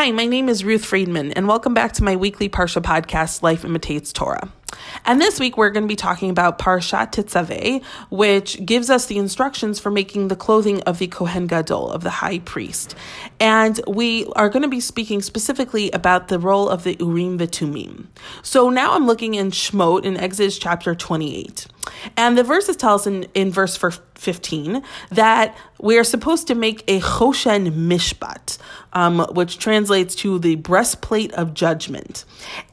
Hi, my name is Ruth Friedman, and welcome back to my weekly Parsha podcast, Life Imitates Torah. And this week we're going to be talking about Parshat Tetzaveh, which gives us the instructions for making the clothing of the Kohen Gadol, of the high priest. And we are going to be speaking specifically about the role of the Urim V'Tumim. So now I'm looking in Shmot in Exodus chapter 28. And the verses tell us in, in verse 15 that we are supposed to make a Choshen Mishpat, um, which translates to the breastplate of judgment.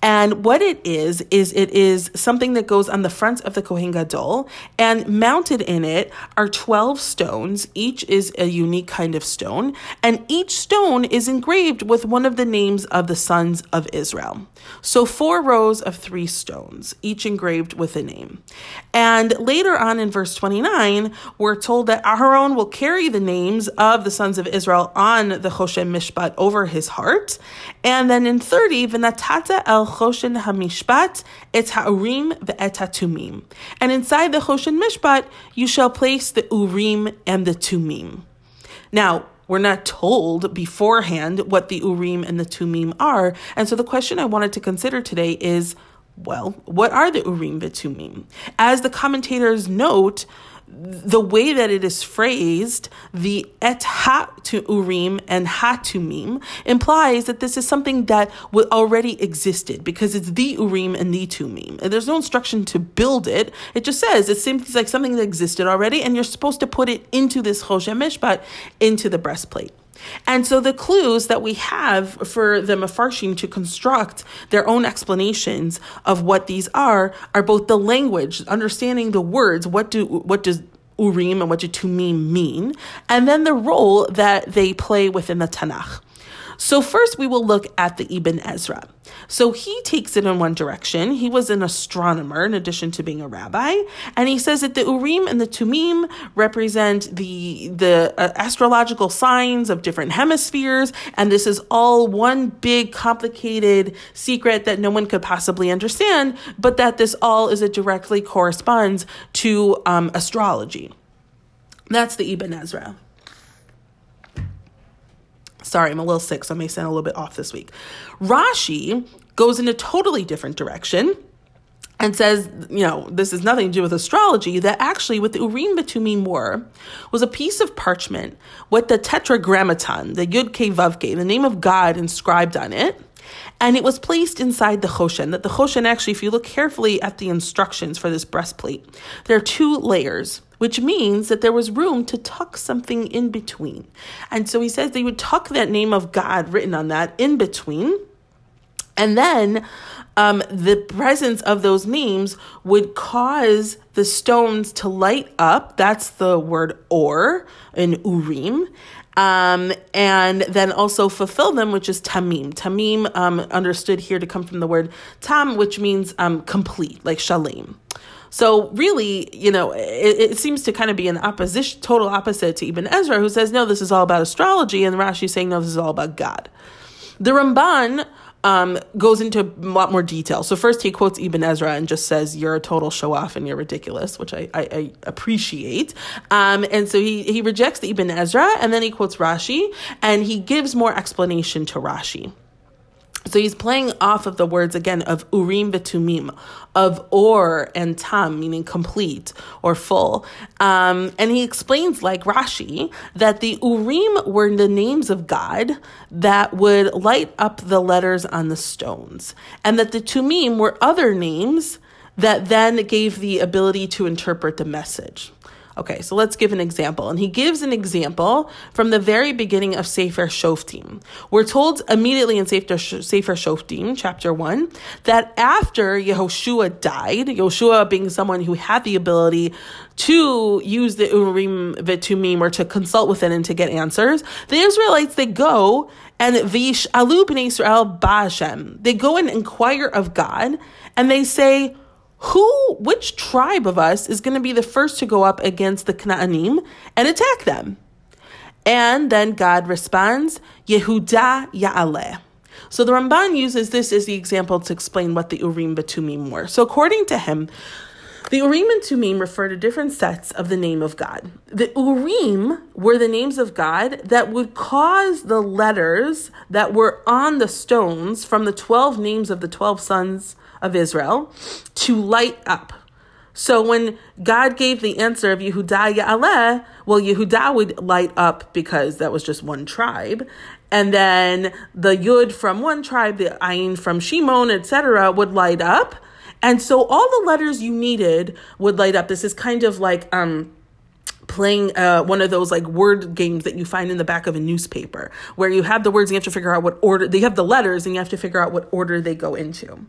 And what it is, is it is something that goes on the front of the Kohen Gadol, and mounted in it are 12 stones. Each is a unique kind of stone, and each stone is engraved with one of the names of the sons of Israel. So, four rows of three stones, each engraved with a name. And later on in verse 29, we're told that Aharon will carry the names of the sons of Israel on the Choshen Mishpat over his heart. And then in 30, V'natata el Choshen HaMishpat et ha'urim ve'et ha'tumim. And inside the Choshen Mishpat, you shall place the urim and the tumim. Now, we're not told beforehand what the urim and the tumim are. And so the question I wanted to consider today is, well, what are the urim v'tumim? As the commentators note, the way that it is phrased, the et ha to urim and ha to mim, implies that this is something that already existed because it's the urim and the tumim. And there's no instruction to build it. It just says it seems like something that existed already, and you're supposed to put it into this choshen mishpat, into the breastplate. And so the clues that we have for the Mefarshim to construct their own explanations of what these are are both the language, understanding the words, what do what does Urim and what do Tumim mean, and then the role that they play within the Tanakh. So, first we will look at the Ibn Ezra. So, he takes it in one direction. He was an astronomer in addition to being a rabbi. And he says that the Urim and the Tumim represent the, the uh, astrological signs of different hemispheres. And this is all one big, complicated secret that no one could possibly understand, but that this all is it directly corresponds to um, astrology. That's the Ibn Ezra. Sorry, I'm a little sick, so I may sound a little bit off this week. Rashi goes in a totally different direction and says, you know, this has nothing to do with astrology, that actually what the Urim Betumim were was a piece of parchment with the tetragrammaton, the Yud Ke Vav Ke, the name of God inscribed on it. And it was placed inside the Choshen. That the Choshen, actually, if you look carefully at the instructions for this breastplate, there are two layers which means that there was room to tuck something in between. And so he says they would tuck that name of God written on that in between. And then um, the presence of those names would cause the stones to light up. That's the word or in Urim. Um, and then also fulfill them, which is tamim. Tamim um, understood here to come from the word tam, which means um, complete, like shalem. So really, you know, it, it, seems to kind of be an opposition, total opposite to Ibn Ezra, who says, no, this is all about astrology, and Rashi is saying, no, this is all about God. The Ramban um, goes into a lot more detail. So first he quotes Ibn Ezra and just says, you're a total show off and you're ridiculous, which I, I, I appreciate. Um, and so he, he rejects the Ibn Ezra and then he quotes Rashi and he gives more explanation to Rashi. So he's playing off of the words again of urim v'tumim, of or and tam, meaning complete or full. Um, and he explains, like Rashi, that the urim were the names of God that would light up the letters on the stones, and that the tumim were other names that then gave the ability to interpret the message. Okay, so let's give an example. And he gives an example from the very beginning of Sefer Shoftim. We're told immediately in Sefer, Shoftim, chapter 1, that after Yehoshua died, Yehoshua being someone who had the ability to use the Urim V'Tumim or to consult with it and to get answers, the Israelites, they go and Vish Alu Israel Ba'ashem. They go and inquire of God and they say, who, which tribe of us is going to be the first to go up against the Canaanim and attack them? And then God responds, Yehuda Ya'aleh. So the Ramban uses this as the example to explain what the Urim Batumim were. So according to him, The Urim and Tumim refer to different sets of the name of God. The Urim were the names of God that would cause the letters that were on the stones from the 12 names of the 12 sons of Israel to light up. So when God gave the answer of Yehuda Ya'aleh, well, Yehudah would light up because that was just one tribe. And then the Yud from one tribe, the Ayin from Shimon, etc., would light up. And so all the letters you needed would light up. This is kind of like um playing uh, one of those like word games that you find in the back of a newspaper where you have the words and you have to figure out what order they have the letters and you have to figure out what order they go into.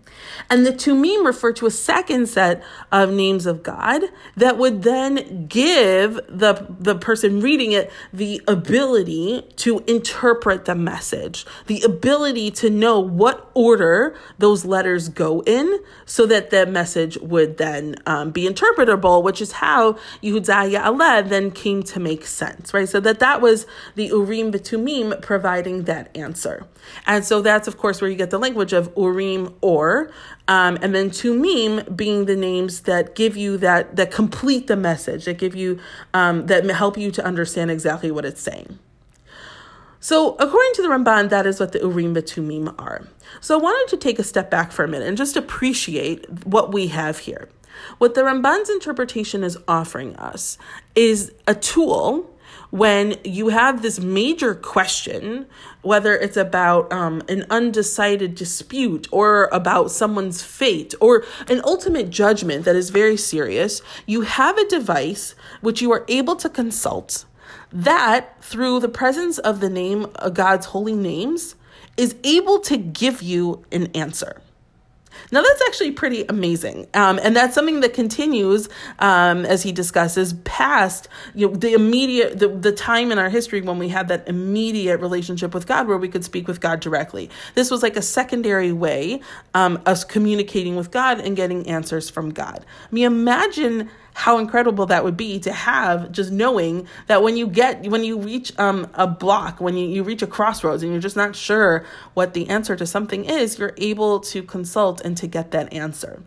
And the tumim refer to a second set of names of god that would then give the the person reading it the ability to interpret the message the ability to know what order those letters go in so that the message would then um, be interpretable which is how Yehuda Ya'aleh then came to make sense, right? So that that was the Urim Vitumim providing that answer. And so that's, of course, where you get the language of Urim or, um, and then Tumim being the names that give you that, that complete the message, that give you, um, that help you to understand exactly what it's saying. So, according to the Ramban, that is what the Urim Tumim are. So, I wanted to take a step back for a minute and just appreciate what we have here. What the Ramban's interpretation is offering us is a tool when you have this major question, whether it's about um, an undecided dispute or about someone's fate or an ultimate judgment that is very serious, you have a device which you are able to consult that, through the presence of the name of uh, God's holy names, is able to give you an answer. Now, that's actually pretty amazing. Um, and that's something that continues um, as he discusses past you know, the immediate, the, the time in our history when we had that immediate relationship with God where we could speak with God directly. This was like a secondary way um, us communicating with God and getting answers from God. I mean, imagine how incredible that would be to have just knowing that when you get when you reach um, a block when you, you reach a crossroads and you're just not sure what the answer to something is you're able to consult and to get that answer.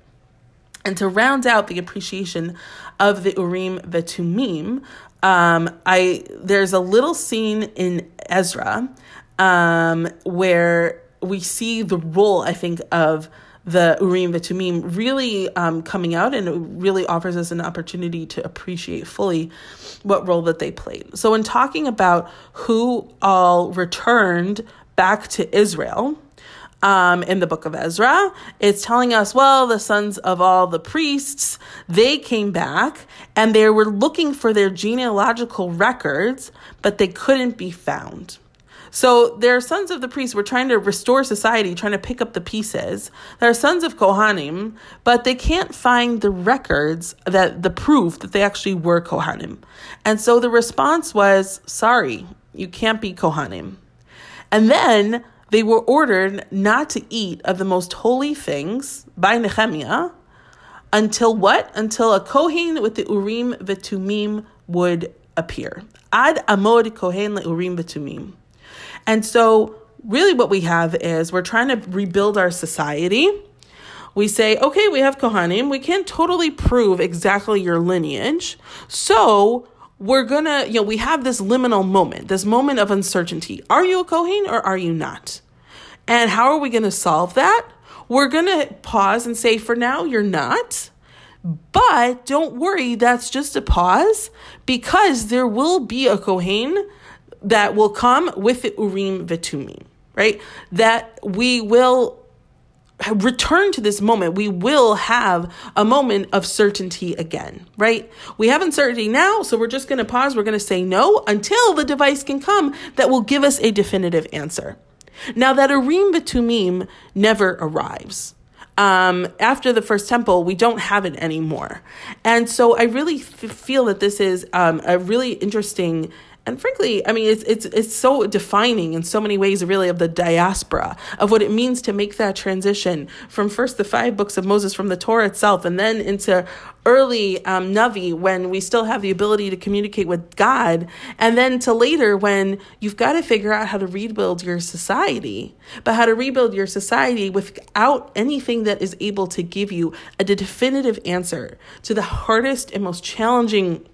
And to round out the appreciation of the urim vetumim um, i there's a little scene in ezra um, where we see the role i think of the Urim Vitumim really um, coming out and it really offers us an opportunity to appreciate fully what role that they played. So, in talking about who all returned back to Israel, um, in the book of Ezra. It's telling us, well, the sons of all the priests, they came back and they were looking for their genealogical records, but they couldn't be found. So their sons of the priests were trying to restore society, trying to pick up the pieces. They're sons of Kohanim, but they can't find the records that the proof that they actually were Kohanim. And so the response was, sorry, you can't be Kohanim. And then they were ordered not to eat of the most holy things by Nehemiah until what? Until a Kohen with the Urim Vetumim would appear. Ad Amod Kohen Urim Vetumim. And so, really, what we have is we're trying to rebuild our society. We say, okay, we have Kohanim. We can't totally prove exactly your lineage. So, we're gonna, you know, we have this liminal moment, this moment of uncertainty. Are you a Kohen or are you not? And how are we gonna solve that? We're gonna pause and say, for now, you're not. But don't worry, that's just a pause because there will be a Kohen that will come with the Urim Vetumim, right? That we will return to this moment. We will have a moment of certainty again, right? We have uncertainty now, so we're just going to pause. We're going to say no until the device can come that will give us a definitive answer. Now, that Urim Vetumim never arrives. Um, after the first temple, we don't have it anymore. And so I really f- feel that this is um, a really interesting and frankly, I mean, it's it's it's so defining in so many ways, really, of the diaspora of what it means to make that transition from first the five books of Moses from the Torah itself, and then into early um, Navi when we still have the ability to communicate with God, and then to later when you've got to figure out how to rebuild your society, but how to rebuild your society without anything that is able to give you a definitive answer to the hardest and most challenging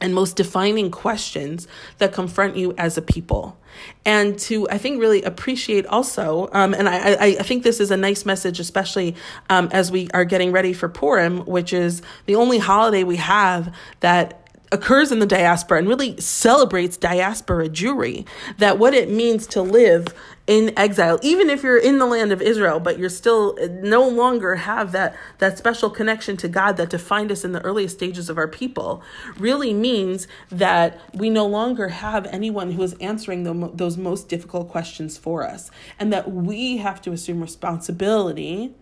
and most defining questions that confront you as a people. And to, I think, really appreciate also, um, and I, I, I, think this is a nice message, especially um, as we are getting ready for Purim, which is the only holiday we have that occurs in the diaspora and really celebrates diaspora Jewry, that what it means to live in exile, even if you're in the land of Israel, but you're still no longer have that, that special connection to God that defined us in the earliest stages of our people, really means that we no longer have anyone who is answering the, those most difficult questions for us, and that we have to assume responsibility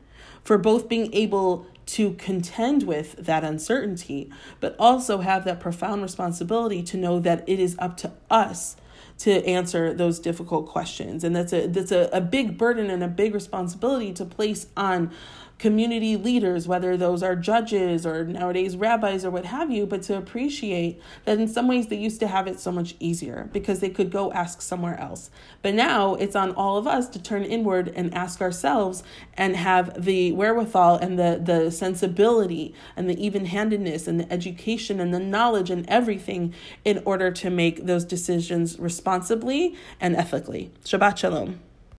for both being able to contend with that uncertainty, but also have that profound responsibility to know that it is up to us to answer those difficult questions. And that's a that's a, a big burden and a big responsibility to place on community leaders, whether those are judges or nowadays rabbis or what have you, but to appreciate that in some ways they used to have it so much easier because they could go ask somewhere else. But now it's on all of us to turn inward and ask ourselves and have the wherewithal and the, the sensibility and the even handedness and the education and the knowledge and everything in order to make those decisions responsibly and ethically. Shabbat Shalom.